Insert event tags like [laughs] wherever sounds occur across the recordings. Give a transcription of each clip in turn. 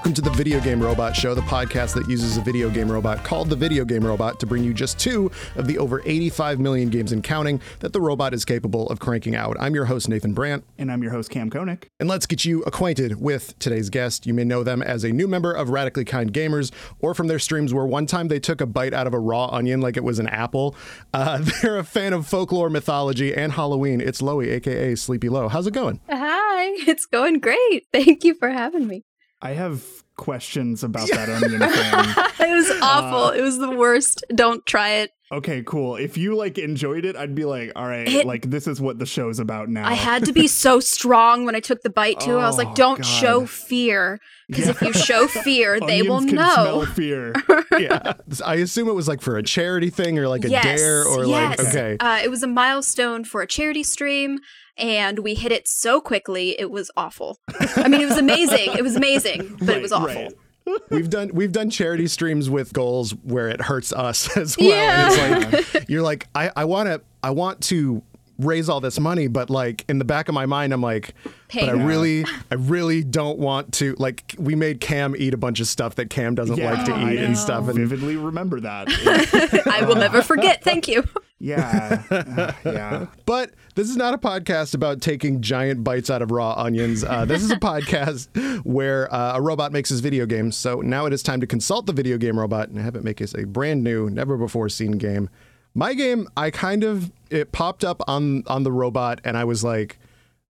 welcome to the Video Game Robot Show, the podcast that uses a video game robot called the Video Game Robot to bring you just two of the over 85 million games and counting that the robot is capable of cranking out. I'm your host, Nathan Brandt. And I'm your host, Kam Koenig. And let's get you acquainted with today's guest. You may know them as a new member of Radically Kind Gamers or from their streams where one time they took a bite out of a raw onion like it was an apple. Uh, [laughs] they're a fan of folklore, mythology, and Halloween. It's Loey, aka Sleepy Low. How's it going? Hi, [laughs] it's going great. Thank you for having me. I have questions about that [laughs] onion thing. it was awful. Uh, it was the worst. Don't try it. Okay, cool. If you like enjoyed it, I'd be like, all right, it, like this is what the show's about now. I had to be so [laughs] strong when I took the bite too. Oh, I was like, oh, don't God. show fear. Because yeah. if you show fear, [laughs] they will know. fear. yeah. I assume it was like for a charity thing or like a yes, dare or yes. like okay. Uh, it was a milestone for a charity stream and we hit it so quickly it was awful. I mean, it was amazing. It was amazing, but right, it was awful. Right. we've done we've done charity streams with goals where it hurts us [laughs] as well. Yeah. it's like you're like I I want to I want to raise all this money, but like in the back of my mind, I'm like, Pay but I really, I really don't want to. Like, we made Kam eat a bunch of stuff that Kam doesn't yeah, like to eat and stuff. And vividly remember that. [laughs] I will never forget. Thank you. Yeah, [laughs] uh, yeah. But this is not a podcast about taking giant bites out of raw onions. Uh, this is a [laughs] podcast where uh, a robot makes his video games. So now it is time to consult the video game robot and have it make us a brand new, never before seen game. My game, I kind of it popped up on on the robot, and I was like,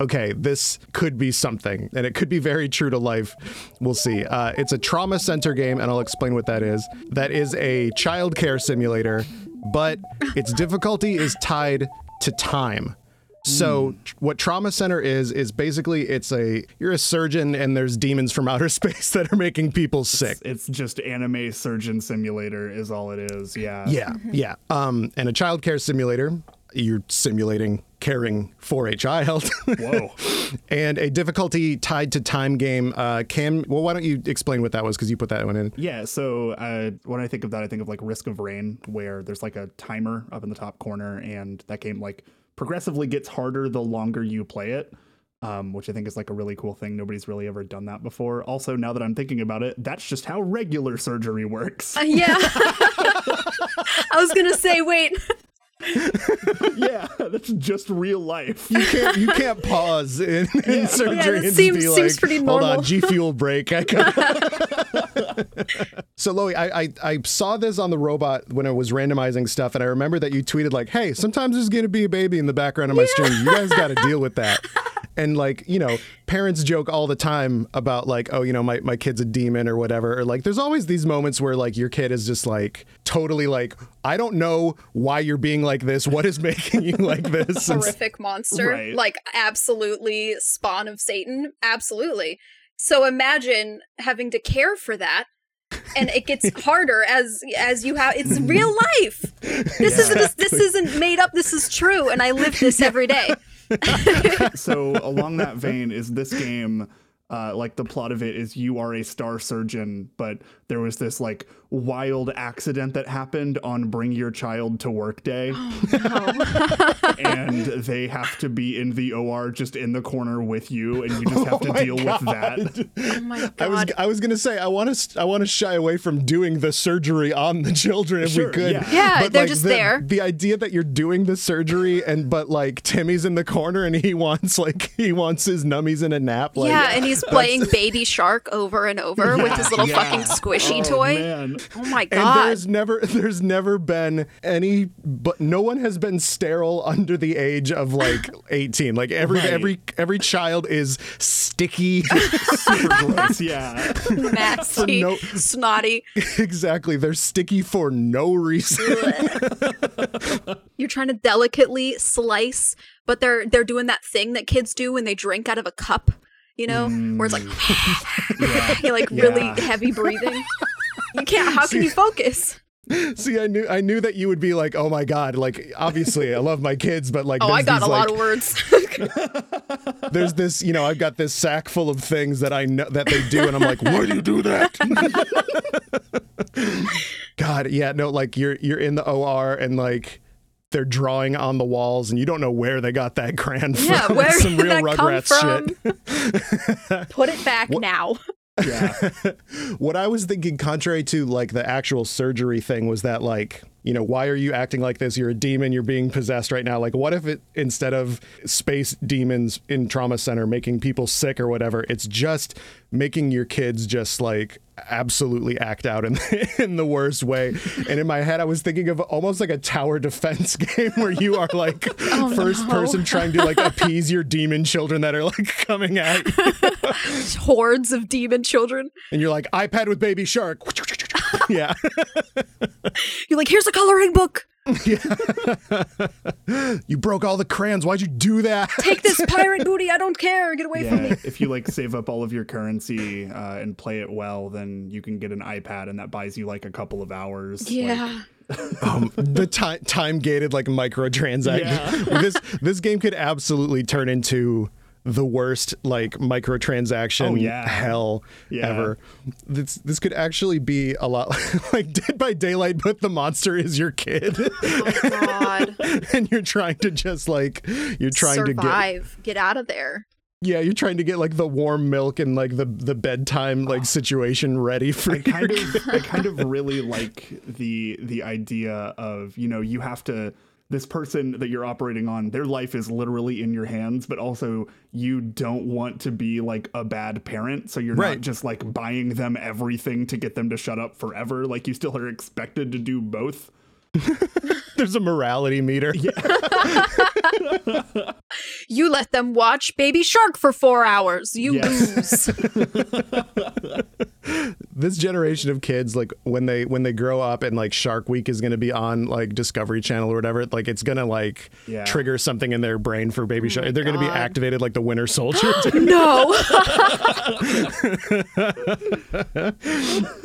okay, this could be something, and it could be very true to life. We'll see. Uh, it's a trauma center game, and I'll explain what that is. That is a child care simulator, but its difficulty is tied to time. So mm. what Trauma Center is is basically it's a you're a surgeon and there's demons from outer [laughs] space that are making people sick. It's, it's just anime surgeon simulator is all it is. Yeah. Yeah. Mm-hmm. Yeah. Um and a child care simulator you're simulating caring for a child. Whoa. [laughs] and a difficulty tied to time game. Uh, Kam, well, why don't you explain what that was? Because you put that one in. Yeah. So uh, when I think of that, I think of like Risk of Rain, where there's like a timer up in the top corner, and that game like progressively gets harder the longer you play it. Um, which I think is like a really cool thing. Nobody's really ever done that before. Also, now that I'm thinking about it, that's just how regular surgery works. Uh, yeah. [laughs] [laughs] I was gonna say, wait. [laughs] yeah, that's just real life. You can't you can't pause in, [laughs] in yeah. surgery yeah, and seems, be seems like, pretty normal. hold on, G fuel break. I [laughs] so Loey, I, I, I saw this on the robot when I was randomizing stuff, and I remember that you tweeted like, "Hey, sometimes there's going to be a baby in the background of my yeah. stream. You guys got to deal with that." And like you know parents joke all the time about like oh you know my, my kid's a demon or whatever. Or like there's always these moments where like your kid is just like totally like i don't know why you're being like this. What is making you like this? [laughs] Horrific monster. Right. like absolutely spawn of satan. Absolutely. So imagine having to care for that and it gets [laughs] harder as as you have it's real life. This yeah. isn't this isn't made up. This is true and i live this every day [laughs] so along that vein is this game uh, like the plot of it is you are a star surgeon, but there was this like wild accident that happened on Bring Your Child to Work Day. [gasps] Oh, [laughs] no. and they have to be in the OR just in the corner with you, and you just [laughs] have oh to deal God. with that. Oh my God. [laughs] Oh I was I was gonna say I want to I want to shy away from doing the surgery on the children if sure, we could. Yeah, yeah but they're like, just the, there. The idea that you're doing the surgery and but like Timmy's in the corner and he wants like he wants his nummies in a nap. Like, yeah, and he's playing Baby Shark over and over yeah, with his little yeah. fucking squishy oh, toy. Man. [laughs] Oh my god! And there's never [laughs] there's never been any, but no one has been sterile under the age of like [laughs] 18. Like every right. every every child is sticky, super gross. Yeah, nasty, no, snotty. Exactly, they're sticky for no reason. You're trying to delicately slice, but they're they're doing that thing that kids do when they drink out of a cup you know, mm. where it's like yeah. you're like yeah. really heavy breathing. You can't. How can you focus? [laughs] See, I knew I knew that you would be like, oh my god, like obviously I love my kids, but like, oh, I got these, a like, lot of words. [laughs] there's this, you know, I've got this sack full of things that I know that they do, and I'm like, why do you do that? [laughs] God, yeah, no, like you're you're in the OR and like they're drawing on the walls and you don't know where they got that crayon from. Yeah, where Some did real that Rugrats from? shit. Put it back what, now. Yeah. [laughs] what I was thinking, contrary to like the actual surgery thing, was that like, you know, why are you acting like this? You're a demon. You're being possessed right now. Like, what if it instead of space demons in trauma center making people sick or whatever, it's just making your kids just like absolutely act out in [laughs] in the worst way. And in my head, I was thinking of almost like a tower defense [laughs] game where you are like oh, first no. person trying to like appease your demon children that are like coming at you. [laughs] Hordes of demon children. And you're like iPad with Baby Shark. Yeah. [laughs] You're like, here's a coloring book. Yeah. [laughs] you broke all the crayons. Why'd you do that? Take this [laughs] pirate booty. I don't care. Get away yeah, from me. if you like save up all of your currency uh, and play it well, then you can get an iPad and that buys you like a couple of hours. Yeah. Like, um, the time time gated like microtransaction. Yeah. this this game could absolutely turn into the worst like microtransaction oh, yeah. hell yeah. ever. This this could actually be a lot [laughs] like Dead by Daylight, but the monster is your kid. Oh God! [laughs] and you're trying to just like you're trying Survive. to get get out of there. Yeah, you're trying to get like the warm milk and like the the bedtime oh. like situation ready for. I kind of I kind of [laughs] really like the the idea of you know you have to this person that you're operating on, their life is literally in your hands, but also you don't want to be like a bad parent. So you're right. not just like buying them everything to get them to shut up forever. Like you still are expected to do both. [laughs] There's a morality meter. Yeah. [laughs] you let them watch Baby Shark for four hours. You yes. lose. [laughs] this generation of kids, like when they when they grow up and like Shark Week is going to be on like Discovery Channel or whatever, like it's going to like yeah. trigger something in their brain for Baby oh Shark. They're going to be activated like the Winter Soldier. [gasps] [laughs] no.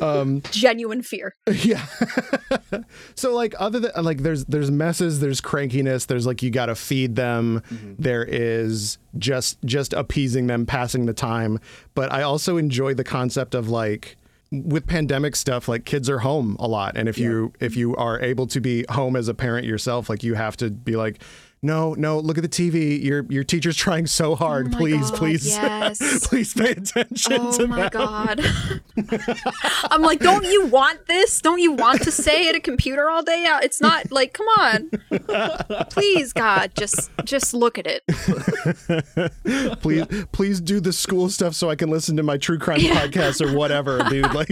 [laughs] um, Genuine fear. Yeah. [laughs] so like other than like there's there's messes, there's crankiness, there's like you got to feed them. Mm-hmm. There is just just appeasing them, passing the time. But I also enjoy the concept of like with pandemic stuff like kids are home a lot and if yeah. you if you are able to be home as a parent yourself like you have to be like no, no, look at the TV. Your your teacher's trying so hard. Oh please, God, please, [laughs] yes. please pay attention oh to my God. [laughs] I'm like, don't you want this? Don't you want to stay at a computer all day? It's not like, come on. please, God, just just look at it. [laughs] please, please do the school stuff so I can listen to my true crime yeah. podcast or whatever, dude. Like,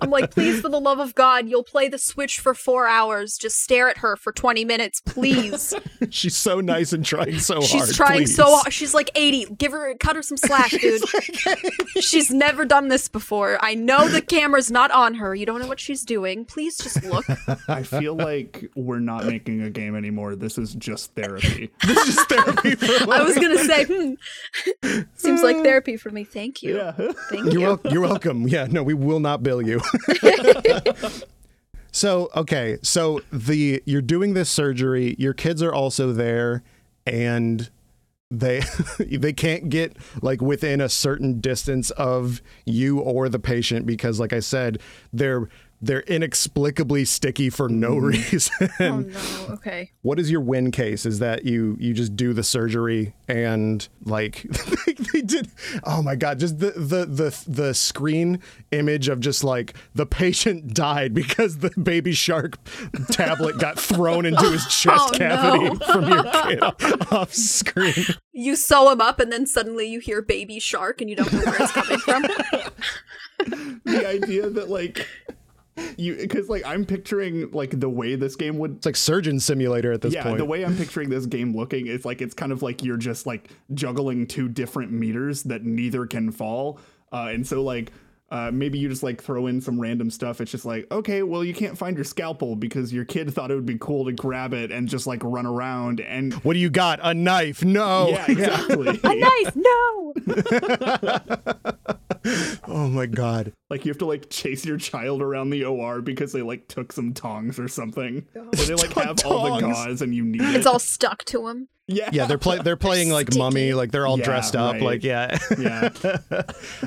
I'm like, please, for the love of God, you'll play the Switch for four hours. Just stare at her for 20 minutes, please she's so nice and trying so she's hard. She's trying please. so hard. She's like 80. Give her, cut her some slack, [laughs] dude. like she's never done this before. I know the camera's not on her. You don't know what she's doing. Please just look. I feel like we're not making a game anymore. This is just therapy. [laughs] this is therapy. for [laughs] I was gonna say, hmm. seems like therapy for me. Thank you. Yeah. Thank you're you. Wel- you're welcome. Yeah. No, we will not bill you. So, okay, so the you're doing this surgery, your kids are also there and they [laughs] they can't get like within a certain distance of you or the patient because like I said, they're they're inexplicably sticky for no mm. reason. oh no. Okay. What is your win case? Is that you you just do the surgery and like [laughs] they did oh my god, just the the the the screen image of just like the patient [laughs] died because the baby shark tablet got thrown into his [laughs] chest oh, cavity no. from your kid off screen. You sew him up and then suddenly you hear baby shark and you don't know where it's coming from. the idea that like you because like I'm picturing like the way this game would it's like surgeon simulator at this point. yeah, point. the way I'm picturing this game looking is like it's kind of like you're just like juggling two different meters that neither can fall. Uh, and so like uh, maybe you just like throw in some random stuff. It's just like, okay, well, you can't find your scalpel because your kid thought it would be cool to grab it and just like run around. And what do you got? A knife? No. Yeah, [laughs] exactly. a knife? No. [laughs] oh my god! Like you have to like chase your child around the OR because they like took some tongs or something. Oh. Or they like [laughs] have tongs. all the gauze and you need it's it. It's all stuck to them. Yeah, yeah, they're playing. They're playing like Sticky. mummy, like they're all yeah, dressed up, right. like yeah, yeah.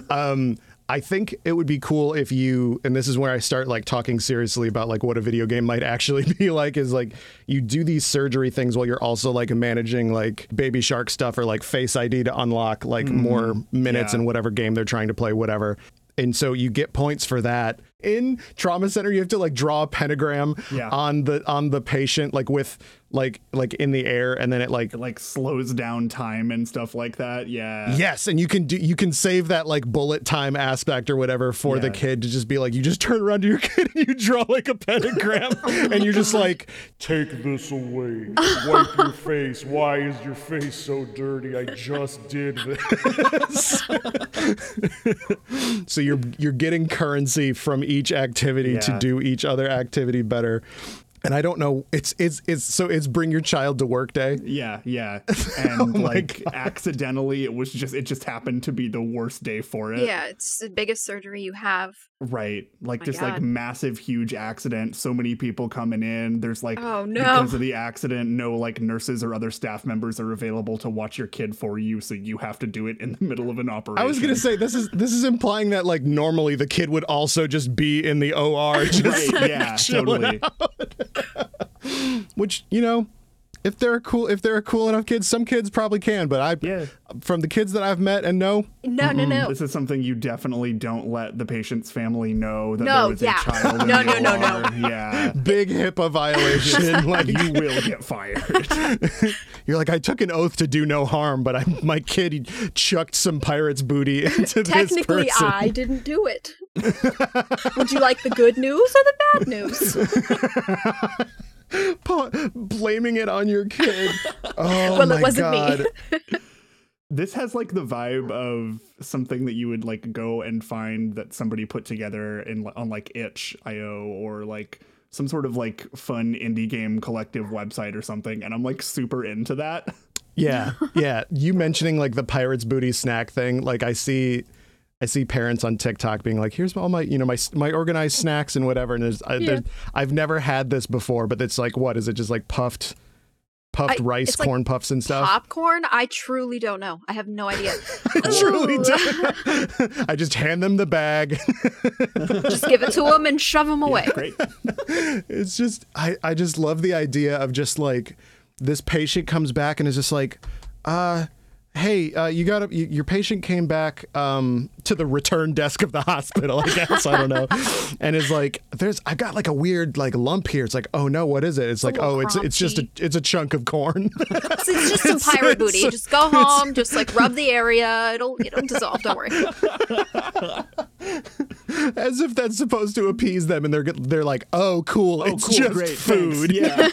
um, I think it would be cool if you, and this is where I start like talking seriously about like what a video game might [laughs] actually be like, is like you do these surgery things while you're also like managing like baby shark stuff or like face ID to unlock like mm, more minutes yeah. in whatever game they're trying to play, whatever and so you get points for that. In trauma center, you have to like draw a pentagram Yeah. on the on the patient, like with like like in the air, and then it like It like slows down time and stuff like that. Yeah. Yes, and you can do you can save that like bullet time aspect or whatever for the kid to just be like you just turn around to your [laughs] kid and you draw like a pentagram [laughs] and you're just like Take this away. Wipe your face. Why is your face so dirty? I just did this. [laughs] so you're you're getting currency from each activity to do each other activity better. And I don't know. It's it's it's so it's bring your child to work day. Yeah, yeah. [laughs] Oh And like accidentally it was just it just happened to be the worst day for it. Yeah, it's the biggest surgery you have. Right. Like oh My just like massive huge accident. So many people coming in. There's like Oh, no. because of the accident, no like nurses or other staff members are available to watch your kid for you, so you have to do it in the middle of an operation. I was gonna say this is this is implying that like normally the kid would also just be in the OR, [laughs] just Right, yeah, [laughs] chilling totally. Which you know if they're cool if they're cool enough kids some kids probably can but i Yeah. from the kids that i've met and know No, no, no. This is something you definitely don't let the patient's family know that No, there was yeah. a child [laughs] in No, the no, no, no. OR. Yeah. [laughs] big hipaa violation [laughs] like you will get fired. you're like i took an oath to do no harm but I, my kid he chucked some pirate's booty into this Technically, I didn't do it. Would you like the good news or the bad news? Pa- blaming it on your kid [laughs] oh Well, it my wasn't me. god [laughs] this has like the vibe of something that you would like go and find that somebody put together in on like itch.io or like some sort of like fun indie game collective website or something and i'm like super into that Yeah, yeah. You mentioning like the pirates booty snack thing, like I see, I see parents on TikTok being like, "Here's all my, you know, my my organized snacks and whatever." And there's, I, there's I've never had this before, but it's like, what is it? Just like puffed, puffed I- rice, it's like corn puffs and stuff. Popcorn? I truly don't know. I have no idea. [laughs] I truly do. [laughs] I just hand them the bag. [laughs] Just give it to them and shove them away. great it's just I, I just love the idea of just like this patient comes back and is just like uh hey uh, you got to your patient came back um to the return desk of the hospital i guess i don't know [laughs] and is like there's I've got like a weird like lump here it's like oh no what is it it's like little oh it's it's just a it's a chunk of corn It's, it's just some [laughs] pirate booty. Just go home, just like rub the area. It'll it'll dissolve. Don't worry. [laughs] as if that's supposed to appease them and they're they're like oh cool it's cool, just great, thanks. food yeah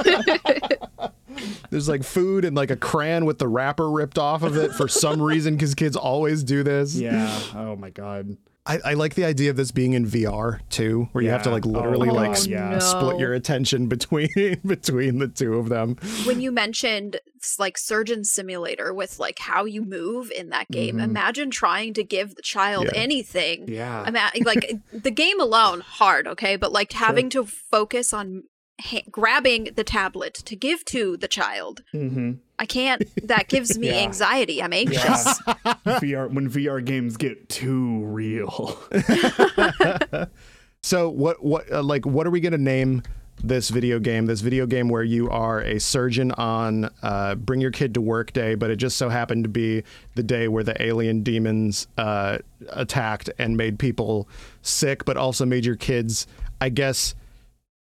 There's like food and like a crayon with the wrapper ripped off of it for some reason because kids always do this. yeah oh my god I, I like the idea of this being in VR too, where you have to like literally Oh, like God, yeah. split your attention between [laughs] between the two of them. when you mentioned like surgeon simulator with like how you move in that game imagine trying to give the child Mm-hmm. Yeah. anything Yeah. ima- like the game alone hard okay but like having to focus on ha- grabbing the tablet to give to the child mm-hmm. i can't that gives me [laughs] Yeah. anxiety i'm anxious [laughs] yeah vr when vr games get too real [laughs] So what what uh, like what are we gonna name this video game? This video game where you are a surgeon on uh, Bring Your Kid to Work Day, but it just so happened to be the day where the alien demons uh, attacked and made people sick, but also made your kids, I guess.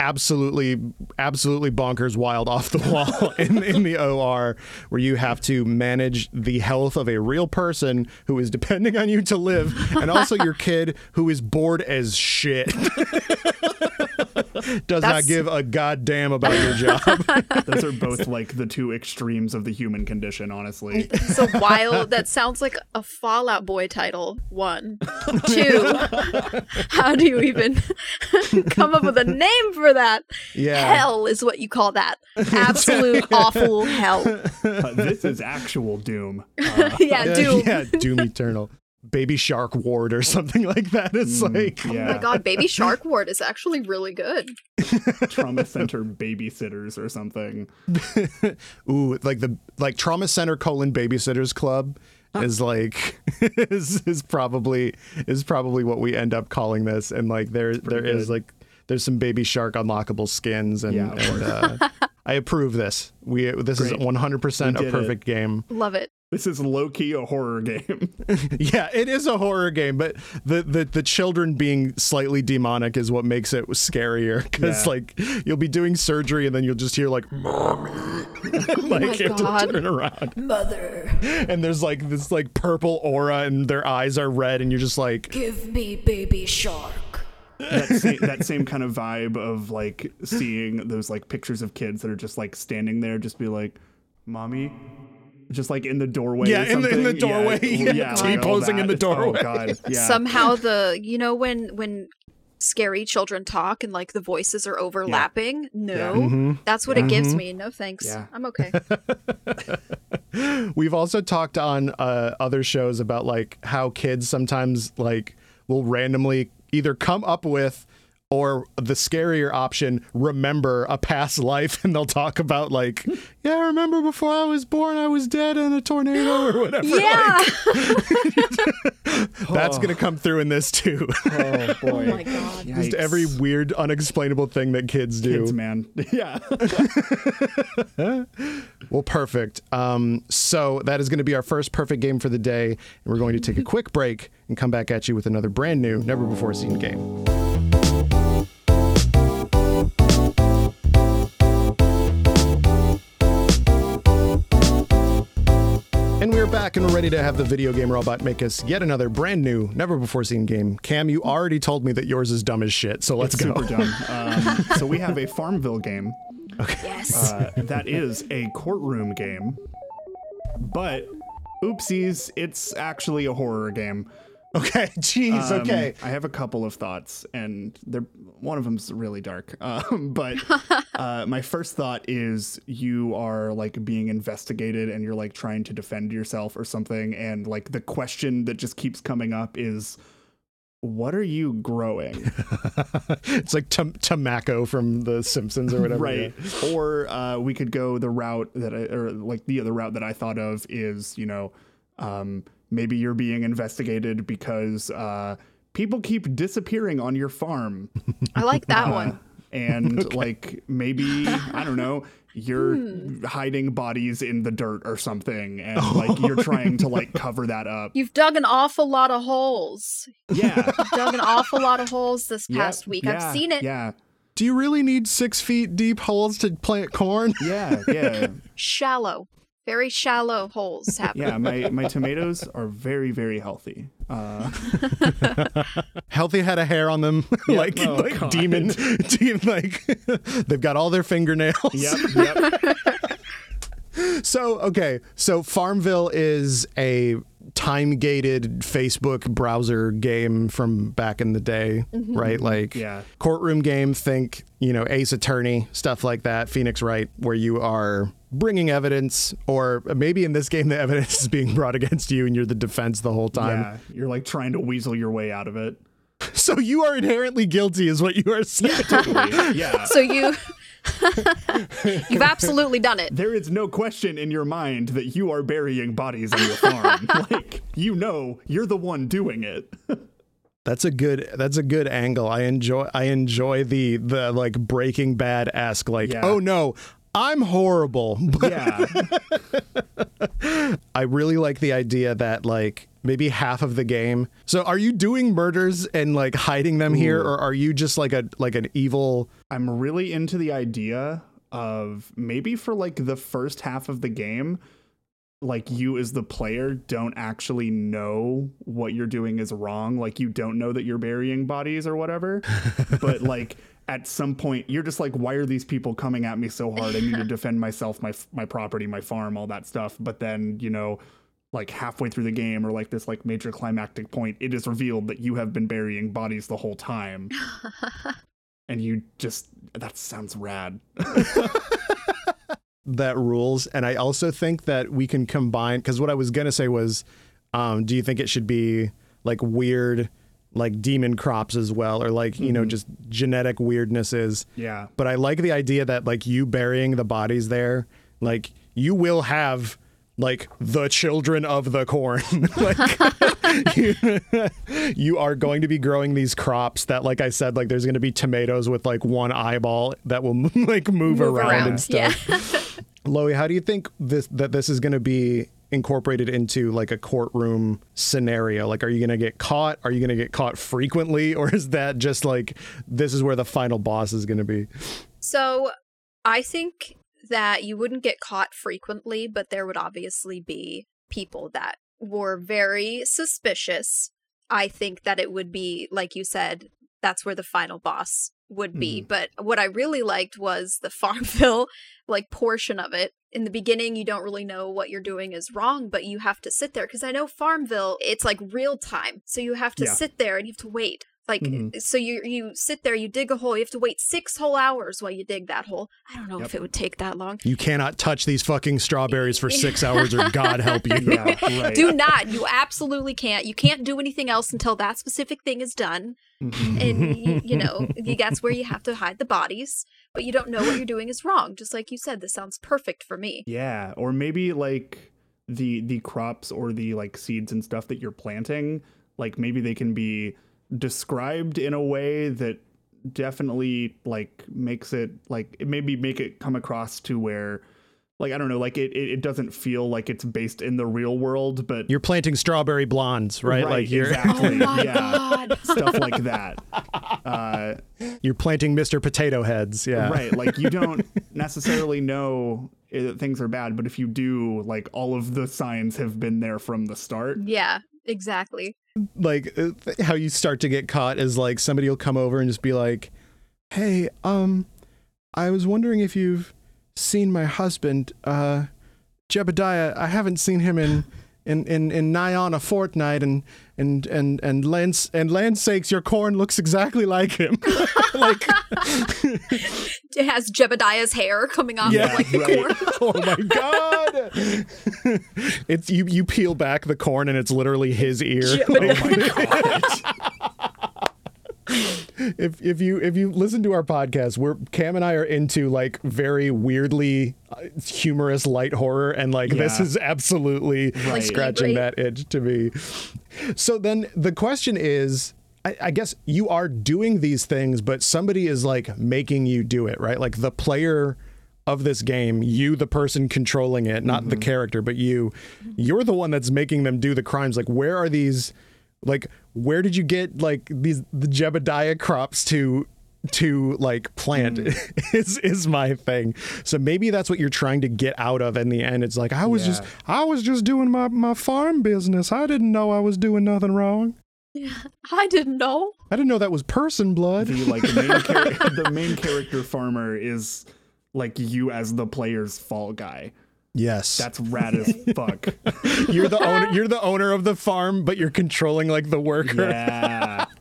Absolutely, absolutely bonkers, wild, off the wall [laughs] in, in the OR, where you have to manage the health of a real person who is depending on you to live, and also your kid who is bored as shit. [laughs] [laughs] Does not give a goddamn about your [laughs] job. [laughs] those are both like the two extremes of the human condition honestly so wild that sounds like a fallout boy title one two how do you even come up with a name for that Yeah. hell is what you call that absolute awful hell Uh, this is actual doom uh, yeah Yeah, doom yeah, Doom Eternal. Baby Shark Ward or [laughs] something like that. It's like oh my god baby shark ward is actually really good [laughs] trauma center babysitters or something [laughs] ooh, like the like trauma center colon babysitters club is like is, is probably is probably what we end up calling this. And like there there is good. like there's some baby shark unlockable skins and, Yeah, and uh, I approve this. We this is 100% a did perfect game. Love it. This is low key a horror game. [laughs] Yeah, it is a horror game, but the the, the children being slightly demonic is what makes it scarier because Yeah. like you'll be doing surgery and then you'll just hear like mommy [laughs] oh like my you have to turn around Mother, and there's like this like purple aura and their eyes are red and you're just like give me baby shark. That, same, that same kind of vibe of like seeing those like pictures of kids that are just like standing there, just be like, "Mommy," just like in the doorway. Yeah, or in the- in the doorway. Yeah, yeah, like T-posing in the doorway. Oh god, [laughs] yeah. Somehow [laughs] the you know when when scary children talk and like the voices are overlapping. No, Mm-hmm. that's what it gives me. No thanks. Yeah. I'm okay. [laughs] We've also talked on uh, other shows about like how kids sometimes like will randomly either come up with or the scarier option remember a past [laughs] life and they'll talk about like yeah I remember before I was born I was dead in a tornado or [gasps] whatever yeah. [laughs] that's gonna come through in this too [laughs] oh boy, oh my god. just every weird unexplainable thing that kids do kids, man. Yeah. Well, perfect. Um, so that is going to be our first perfect game for the day, and we're going to take a quick break and come back at you with another brand new, never before seen game. Back and we're ready to have the video game robot make us yet another brand new, never before seen game. Kam, you already told me that yours is dumb as shit, so let's It's go. super dumb. [laughs] Um, so we have a Farmville game. Yes. Uh, that is a courtroom game, but oopsies, it's actually a horror game. Okay, [laughs] jeez, Um, okay. I have a couple of thoughts, and they're one of them's really dark. [laughs] Um, but [laughs] uh, my first thought is you are like being investigated, and you're like trying to defend yourself or something, and like the question that just keeps coming up is, "What are you growing?" [laughs] it's like Tam- Tomacco from The Simpsons or whatever. right? Or uh, we could go the route that I, or like the other route that I thought of is, you know, um, maybe you're being investigated because uh, people keep disappearing on your farm. I like that Uh, one. and [laughs] like maybe I don't know, you're Hmm. hiding bodies in the dirt or something, and [laughs] like you're trying to like cover that up. You've dug an awful lot of holes. Yeah, [laughs] Dug an awful lot of holes this Yep, past week. yeah, I've seen it. Yeah, Do you really need six feet deep holes to plant corn? yeah, yeah, Shallow. Very shallow holes [laughs] happen. yeah. My my tomatoes are very very healthy. Uh, [laughs] Healthy had a hair on them, [laughs] like Oh, like God. demon, demon, like they've got all their fingernails. yep, yep. So okay, so Farmville is a time-gated Facebook browser game from back in the day, right? Like Yeah. courtroom game. Think you know Ace Attorney stuff like that. Phoenix Wright, where you are bringing evidence, or maybe in this game the evidence is being brought against you, and you're the defense the whole time. Yeah, you're like trying to weasel your way out of it. [laughs] So you are inherently guilty, is what you are saying. Totally. [laughs] Yeah. So you [laughs] You've absolutely done it. There is no question in your mind that you are burying bodies on your farm. like, you know, you're the one doing it. That's a good. That's a good angle. I enjoy. I enjoy the the like Breaking Bad esque. Like, Yeah. oh no, I'm horrible. [laughs] But yeah. I really like the idea that like maybe half of the game. So, are you doing murders and like hiding them here, or are you just like a like an evil? I'm really into the idea of maybe for like the first half of the game, like you as the player don't actually know what you're doing is wrong. Like you don't know that you're burying bodies or whatever. but like at some point you're just like, why are these people coming at me so hard? I need to [laughs] defend myself, my my property, my farm, all that stuff. But then, you know, like halfway through the game or like this like major climactic point, it is revealed that you have been burying bodies the whole time. [laughs] and you just that sounds rad. [laughs] that rules. And I also think that we can combine because what I was gonna say was, um, do you think it should be like weird, like demon crops as well, or like you know mm-hmm. just genetic weirdnesses? Yeah. But I like the idea that like you burying the bodies there, like you will have like the children of the corn. [laughs] like [laughs] you, [laughs] you are going to be growing these crops that, like I said, like there's going to be tomatoes with like one eyeball that will like move, Move around, around, and stuff. Loey, how do you think this that this is going to be incorporated into like a courtroom scenario? Like, are you going to get caught? Are you going to get caught frequently, [laughs] or is that just like this is where the final boss is going to be? So I think that you wouldn't get caught frequently, but there would obviously be people that were very suspicious. I think that it would be, like you said, that's where the final boss would be. Mm-hmm. But what I really liked was the Farmville [laughs] like portion of it. In the beginning, you don't really know what you're doing is wrong, but you have to sit there because I know Farmville, it's like real time. So you have to Yeah. sit there and you have to wait. Like Mhm. so you you sit there, you dig a hole, you have to wait six whole hours while you dig that hole. I don't know if it would take that long. You cannot touch these fucking strawberries for six [laughs] hours, or God help you. Yeah, [laughs] right. Do not. You absolutely can't. You can't do anything else until that specific thing is done. Mhm. And, you, you know, [laughs] you- that's where you have to hide the bodies. But you don't know what you're doing is wrong. Just like you said, this sounds perfect for me. Yeah, or maybe like the the crops or the like seeds and stuff that you're planting, like maybe they can be described in a way that definitely like makes it like it maybe make it come across to where like I don't know, like it it, it doesn't feel like it's based in the real world, but You're planting strawberry blondes, right? like you're exactly, Oh my yeah, God. [laughs] stuff like that. Uh, you're planting Mr. Potato Heads. Yeah. Right. Like you don't [laughs] necessarily know i- that things are bad, but if you do, like all of the signs have been there from the start. Yeah, exactly. Like uh, th- how you start to get caught is like somebody will come over and just be like, "Hey, um, I was wondering if you've seen my husband, uh, Jebediah. I haven't seen him in." In, in, in nigh on a fortnight and and and and land and land sakes your corn looks exactly like him [laughs] like It has Jebediah's hair coming off Yeah, of like the right. corn. [laughs] oh my god it's you you peel back the corn and it's literally his ear [laughs] oh if if you if you listen to our podcast, we're Kam and I are into like very weirdly uh, humorous light horror, and like this is absolutely Right. scratching Great. that itch to me. So then the question is. I, I guess you are doing these things, but somebody is like making you do it, right? Like the player of this game, you, the person controlling it, not the character, but you, you're the one that's making them do the crimes. Like, where are these? Like, where did you get like these the Jebediah crops to to like plant? Mm. [laughs] is is my thing. So maybe that's what you're trying to get out of in the end. It's like I was just I was just doing my my farm business. I didn't know I was doing nothing wrong. Yeah, I didn't know. I didn't know that was person blood. The like main char- [laughs] the main character farmer is like you as the player's fall guy. Yes, That's rad as fuck. [laughs] you're the owner. You're the owner of the farm, but you're controlling like the worker. Yeah. [laughs]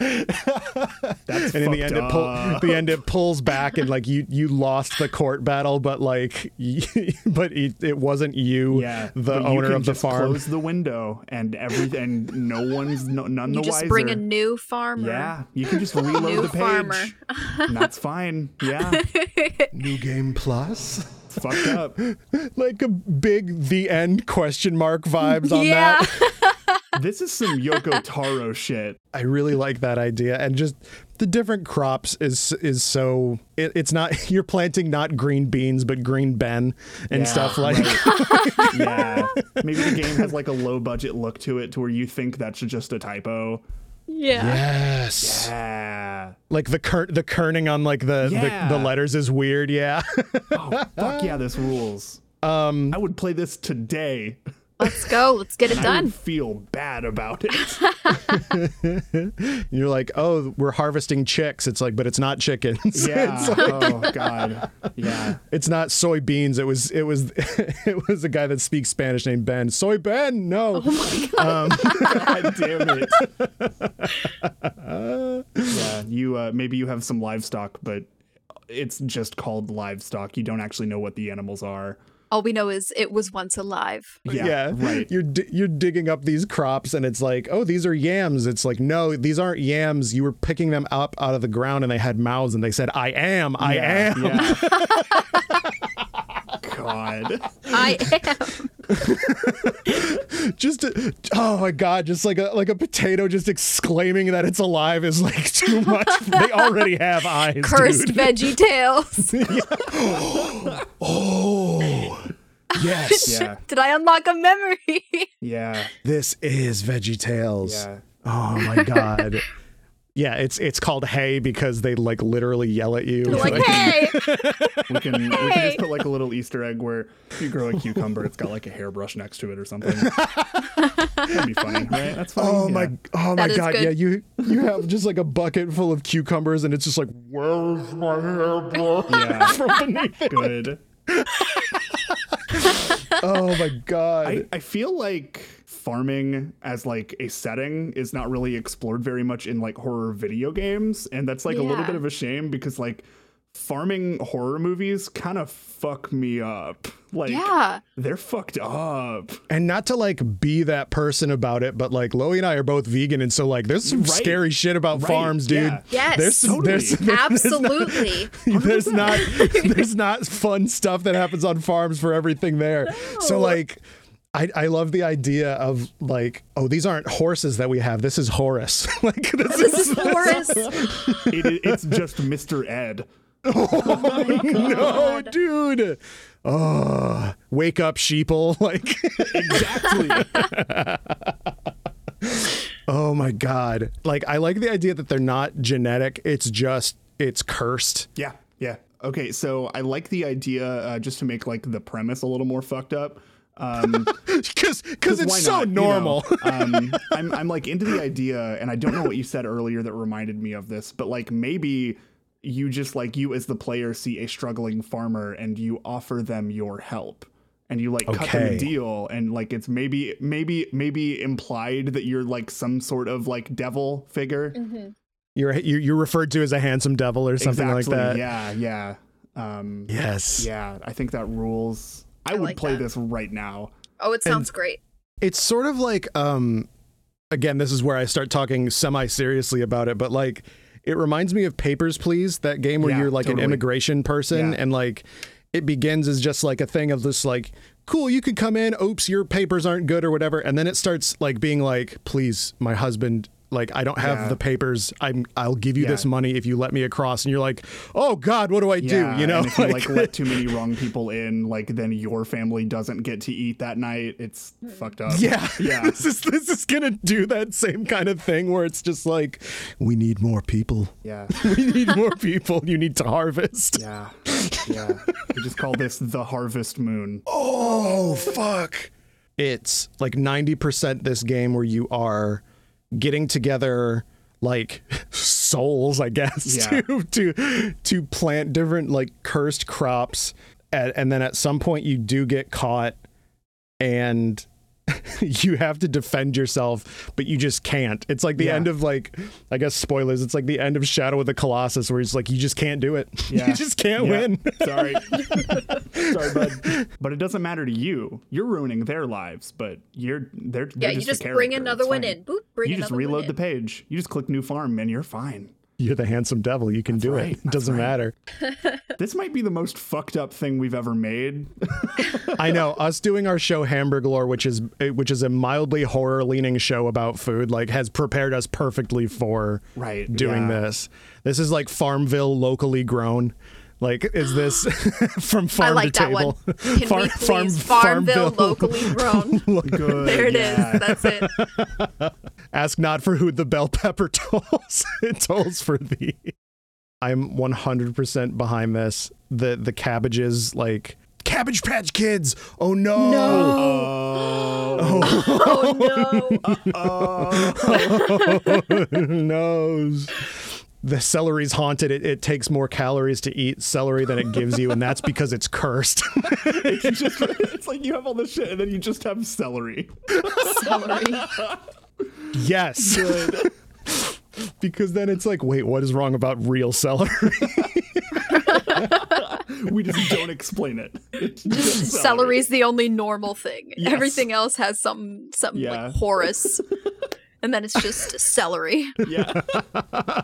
That's and in the fucked end, it pull, the end it pulls back, and like you you lost the court battle, but like, [laughs] but it, it wasn't you, Yeah, the but you owner can of the just farm. Close the window, and every and no one's no, none You the just wiser. bring a new farmer. yeah, you can just reload New the page. farmer. and that's fine. Yeah, New game plus, it's fucked up. [laughs] like a big the end question mark vibes on Yeah. that. [laughs] [laughs] This is some Yoko Taro shit. I really like that idea, and just the different crops is is so it, it's not you're planting not green beans but green ben and Yeah, stuff like. right. yeah, maybe the game has like a low budget look to it, to where you think that's just a typo. Yeah. Yes. Yeah. Like the kern, the kerning on like the, Yeah. the the letters is weird. Yeah. Oh fuck yeah, this rules. [laughs] Um, I would play this today. [laughs] Let's go. Let's get it done. would feel bad about it. [laughs] You're like, oh, we're harvesting chicks. It's like, but it's not chickens. [laughs] Yeah. it's, oh god. Yeah. it's not soybeans. It was it was [laughs] it was a guy that speaks Spanish named Ben. Soy Ben. No. Oh my God. Um, God damn it. yeah. You uh, maybe you have some livestock, but it's just called livestock. You don't actually know what the animals are. All we know is it was once alive. Yeah. Right. [laughs] You're di- you're digging up these crops and it's like, oh, these are yams. It's like, no, these aren't yams. You were picking them up out of the ground and they had mouths and they said, I am, I Yeah, am. yeah. [laughs] [laughs] God. [laughs] I am. [laughs] just a- oh my god, just like a like a potato just exclaiming that it's alive is like too much. they already have eyes. [laughs] Cursed dude. Veggie Tales. Oh. Yes. Yeah. Did I unlock a memory? Yeah. This is Veggie Tales. Yeah. Oh my god. Yeah, it's it's called Hey because they like literally yell at you. like, hey, [laughs] We can, we can just put like a little Easter egg where you grow a cucumber, it's got like a hairbrush next to it or something. [laughs] That'd be funny, right? That's funny. Oh yeah. my oh my god. good. Yeah, you you have just like a bucket full of cucumbers and it's just like Where's my hairbrush? Yeah. [laughs] from beneath it. Good. Oh my god. I, I feel like farming as like a setting is not really explored very much in like horror video games and that's like a little bit of a shame because like farming horror movies kind of fuck me up like yeah. they're fucked up and not to like be that person about it, but like Loey and I are both vegan, and so like there's some Right. scary shit about Right, farms, dude. yeah. Yes. There's Totally. there's, there's Absolutely. there's not [laughs] [laughs] there's not fun stuff that happens on farms for everything there. So like I, I love the idea of like, oh, these aren't horses that we have. This is Horus. [laughs] like this, This is is Horace. [laughs] it, it- it's just mr ed [laughs] Oh, no, dude. Oh, wake up, sheeple. Like, exactly oh my god. Like, I like the idea that they're not genetic. It's just it's cursed. yeah yeah okay so i like the idea uh, just to make like the premise a little more fucked up um [laughs] Because because it's so not, you know? normal. um, [laughs] I'm, I'm like into the idea, and I don't know what you said earlier that reminded me of this, but like maybe you just like you as the player see a struggling farmer and you offer them your help. And you like cut them a deal, and like it's maybe maybe maybe implied that you're like some sort of like devil figure, You're you're you're referred to as a handsome devil or something exactly. like that. Yeah, yeah, um, Yes. yeah. I think that rules. I, would like play that. this right now. Oh, it sounds great. it's sort of like um again this is where i start talking semi seriously about it but like it reminds me of papers please that game where Yeah, you're like totally. an immigration person Yeah. and like it begins as just like a thing of this like cool you could come in oops your papers aren't good or whatever and then it starts like being like please my husband like I don't have Yeah. the papers. I'm I'll give you Yeah. this money if you let me across. And you're like, oh God, what do I do? You know, and if you like [laughs] let too many wrong people in, like then your family doesn't get to eat that night. It's fucked up. Yeah. [laughs] yeah. this is this is gonna do that same kind of thing where it's just like, we need more people. Yeah. [laughs] We need more people. You need to harvest. Yeah. Yeah. We just call this the harvest moon. Oh fuck. It's like 90% this game where you are getting together like [laughs] souls, I guess, [laughs] Yeah. to to to plant different like cursed crops. And, and then at some point you do get caught and [laughs] you have to defend yourself, but you just can't. It's like the Yeah. end of like, I guess spoilers. It's like the end of Shadow of the Colossus, where it's like you just can't do it. [laughs] Yeah. you just can't Yeah. win. [laughs] Sorry. Sorry, bud. But it doesn't matter to you. You're ruining their lives, but you're they're, Yeah, they're you just, just bring another It's one fine. in. Boop, bring you just another one reload in. the page. You just click new farm and you're fine. You're the handsome devil. You can do right. it. [laughs] It doesn't matter. [laughs] This might be the most fucked up thing we've ever made. [laughs] I know us doing our show Hamburglore, which is eh, which is a mildly horror leaning show about food, like has prepared us perfectly for Right, doing yeah. this. This is like Farmville locally grown. Like, is this [gasps] from farm I like to that table? one. Can Far- we farm- please Farmville Farmville. locally grown? [laughs] Good. There it is. yeah. That's it. [laughs] Ask not for who the bell pepper [laughs] tolls; it tolls for thee. I'm 100% behind this. The the cabbages, like Cabbage Patch Kids. Oh no! Oh, Oh no. knows. The celery's haunted. It, it takes more calories to eat celery than it gives you, and that's because it's cursed. [laughs] it's just it's like you have all this shit and then you just have celery. Celery. yes. [laughs] because then it's like, wait, what is wrong about real celery? [laughs] We just don't explain it. It's just celery. Celery's the only normal thing. Yes. Everything else has some some Yeah. like Horus and then it's just [laughs] celery. Yeah. [laughs]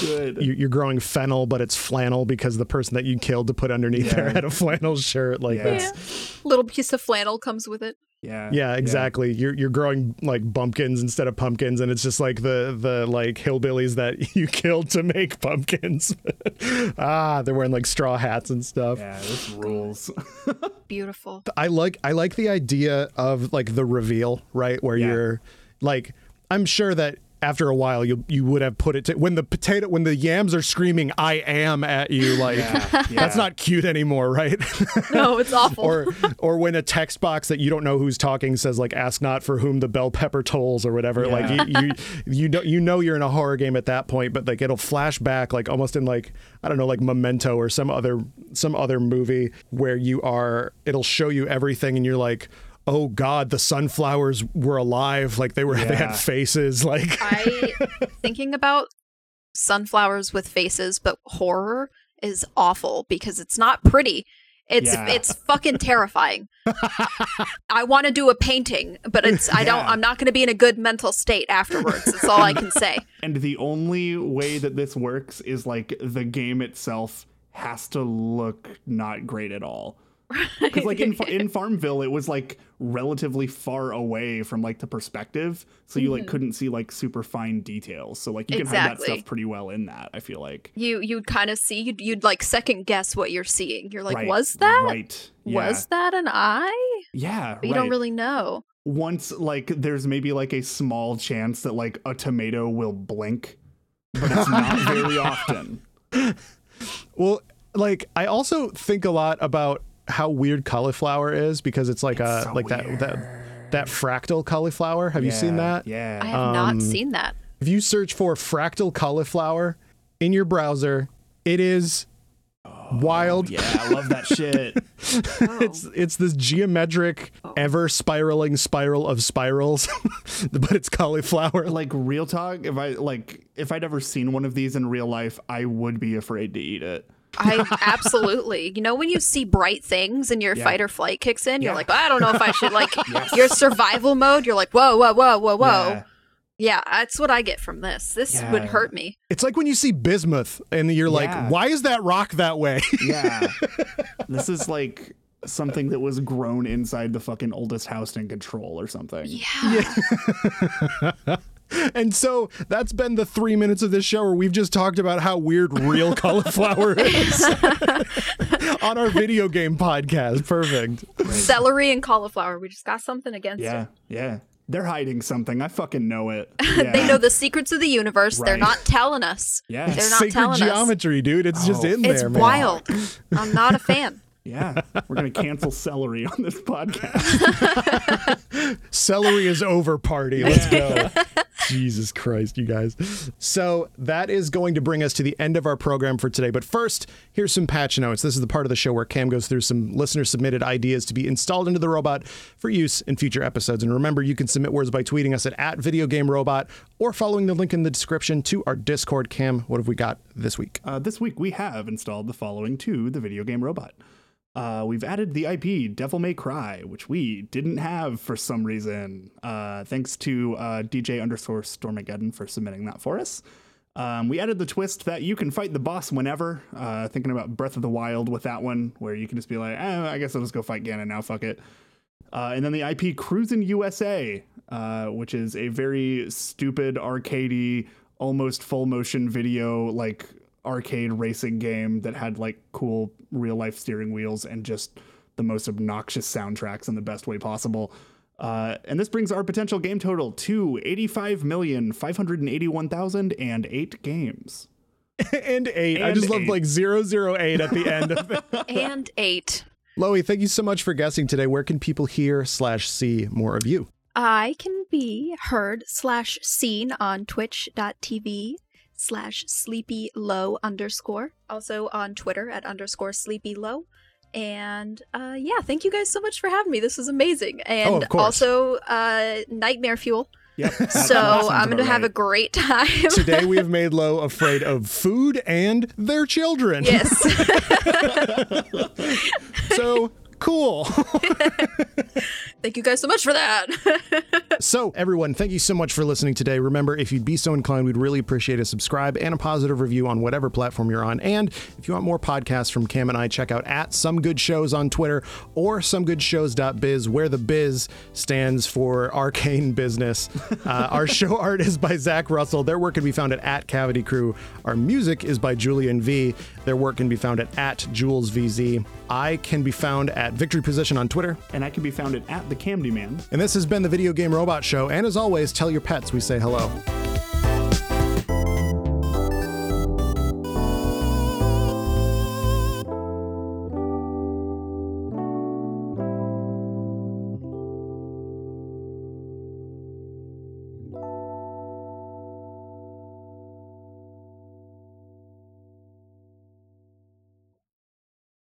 Good. You- You're growing fennel, but it's flannel because the person that you killed to put underneath there had a flannel shirt. Like Yeah. that's Little piece of flannel comes with it. Yeah. yeah, exactly. You're you're growing like bumpkins instead of pumpkins, and it's just like the the like hillbillies that [laughs] you killed to make pumpkins. ah, they're wearing like straw hats and stuff. Yeah, this rules. Beautiful. I like I like the idea of like the reveal, right? Where Yeah. you're like I'm sure that after a while you you would have put it to when the potato when the yams are screaming I am at you [laughs] like Yeah, [laughs] that's not cute anymore, right? [laughs] No, it's awful. or or when a text box that you don't know who's talking says like ask not for whom the bell pepper tolls or whatever like you, you you know you know you're in a horror game at that point but like it'll flash back like almost in like I don't know like Memento or some other some other movie where you are it'll show you everything and you're like oh god the sunflowers were alive like they were [laughs] they had faces like I thinking about sunflowers with faces, but horror is awful because it's not pretty. It's Yeah. it's fucking terrifying. [laughs] I want to do a painting, but it's I don't Yeah. I'm not going to be in a good mental state afterwards. That's all I can say. [laughs] And the only way that this works is like the game itself has to look not great at all. Because like in in [laughs] Farmville, it was like relatively far away from like the perspective, so you like couldn't see like super fine details. So like you can hide that Mm-hmm. Stuff pretty well in that. I feel like. You you'd kind of see you'd, you'd like second guess what you're seeing. You're like, Right, was that right? Yeah. was that an eye? yeah, But you right. don't really know. Once like there's maybe like a small chance that like a tomato will blink, but it's not very [laughs] often. Well, like I also think a lot about how weird cauliflower is because it's like a so like that that that fractal cauliflower. Have you seen that? Yeah. I have not um, seen that. If you search for fractal cauliflower in your browser, it is oh, wild. Oh, Yeah, I love that shit. [laughs] Oh. It's it's this geometric, oh. ever spiraling spiral of spirals, [laughs] but it's cauliflower. like real talk, if I like if I'd ever seen one of these in real life, I would be afraid to eat it. I [laughs] absolutely. You know when you see bright things and your Yeah. fight or flight kicks in, you're Yeah. like, I don't know if I should like [laughs] your survival mode. You're like, whoa, whoa, whoa, whoa, whoa. Yeah. Yeah, that's what I get from this. This would hurt me. It's like when you see bismuth and you're like, Yeah. why is that rock that way? Yeah. [laughs] this is like something that was grown inside the fucking oldest house in control or something. Yeah. [laughs] And so that's been the three minutes of this show where we've just talked about how weird real [laughs] cauliflower is [laughs] on our video game podcast. Perfect. Celery and cauliflower. We just got something against Yeah. it. Yeah. They're hiding something. I fucking know it. Yeah. They know the secrets of the universe. They're not telling us. Yeah. They're not Sacred telling us. geometry, dude. It's just Oh, in It's there, man. wild. I'm not a fan. Yeah. We're gonna cancel celery on this podcast. [laughs] Celery is over party. Let's go. Jesus Christ, you guys. So that is going to bring us to the end of our program for today. But first, here's some patch notes. This is the part of the show where Kam goes through some listener submitted ideas to be installed into the robot for use in future episodes. And remember, you can submit words by tweeting us at, at Video Game Robot or following the link in the description to our Discord. Kam, what have we got this week? Uh, this week we have installed the following to the video game robot. Uh, we've added the IP Devil May Cry, which we didn't have for some reason. Uh, thanks to uh, DJ underscore Stormageddon for submitting that for us. Um, we added the twist that you can fight the boss whenever. Uh, thinking about Breath of the Wild with that one, where you can just be like, eh, I guess I'll just go fight Ganon now, fuck it. Uh, and then the IP Cruisin' USA, uh, which is a very stupid, arcadey, almost full motion video, like arcade racing game that had like cool real life steering wheels and just the most obnoxious soundtracks in the best way possible. Uh, and this brings our potential game total to 85,581,008 games. [laughs] and eight. I And just love like 008 at the end of it. [laughs] [laughs] And eight. Loey, thank you so much for guessing today. Where can people hear slash see more of you? I can be heard slash seen on twitch.tv slash sleepy low underscore. Also on Twitter at underscore sleepy low. And uh, yeah, thank you guys so much for having me. This was amazing. And Oh, also uh, Nightmare Fuel. Yep. [laughs] So I'm going to have a great time. Today we have [laughs] made Lo afraid of food and their children. yes. [laughs] So Cool. [laughs] Thank you guys so much for that. [laughs] so, everyone, thank you so much for listening today. Remember, if you'd be so inclined, we'd really appreciate a subscribe and a positive review on whatever platform you're on. And if you want more podcasts from Kam and I, check out at Some Good Shows on Twitter or somegoodshows.biz, where the biz stands for arcane business. Uh, our [laughs] show art is by Zack Russell. Their work can be found at, at Cavity Crew. Our music is by Julian V. Their work can be found at, at JulesVZ. I can be found at Victory Position on Twitter. And I can be found at, at the Camdy Man. And this has been the Video Game Robot Show. And as always, tell your pets we say hello.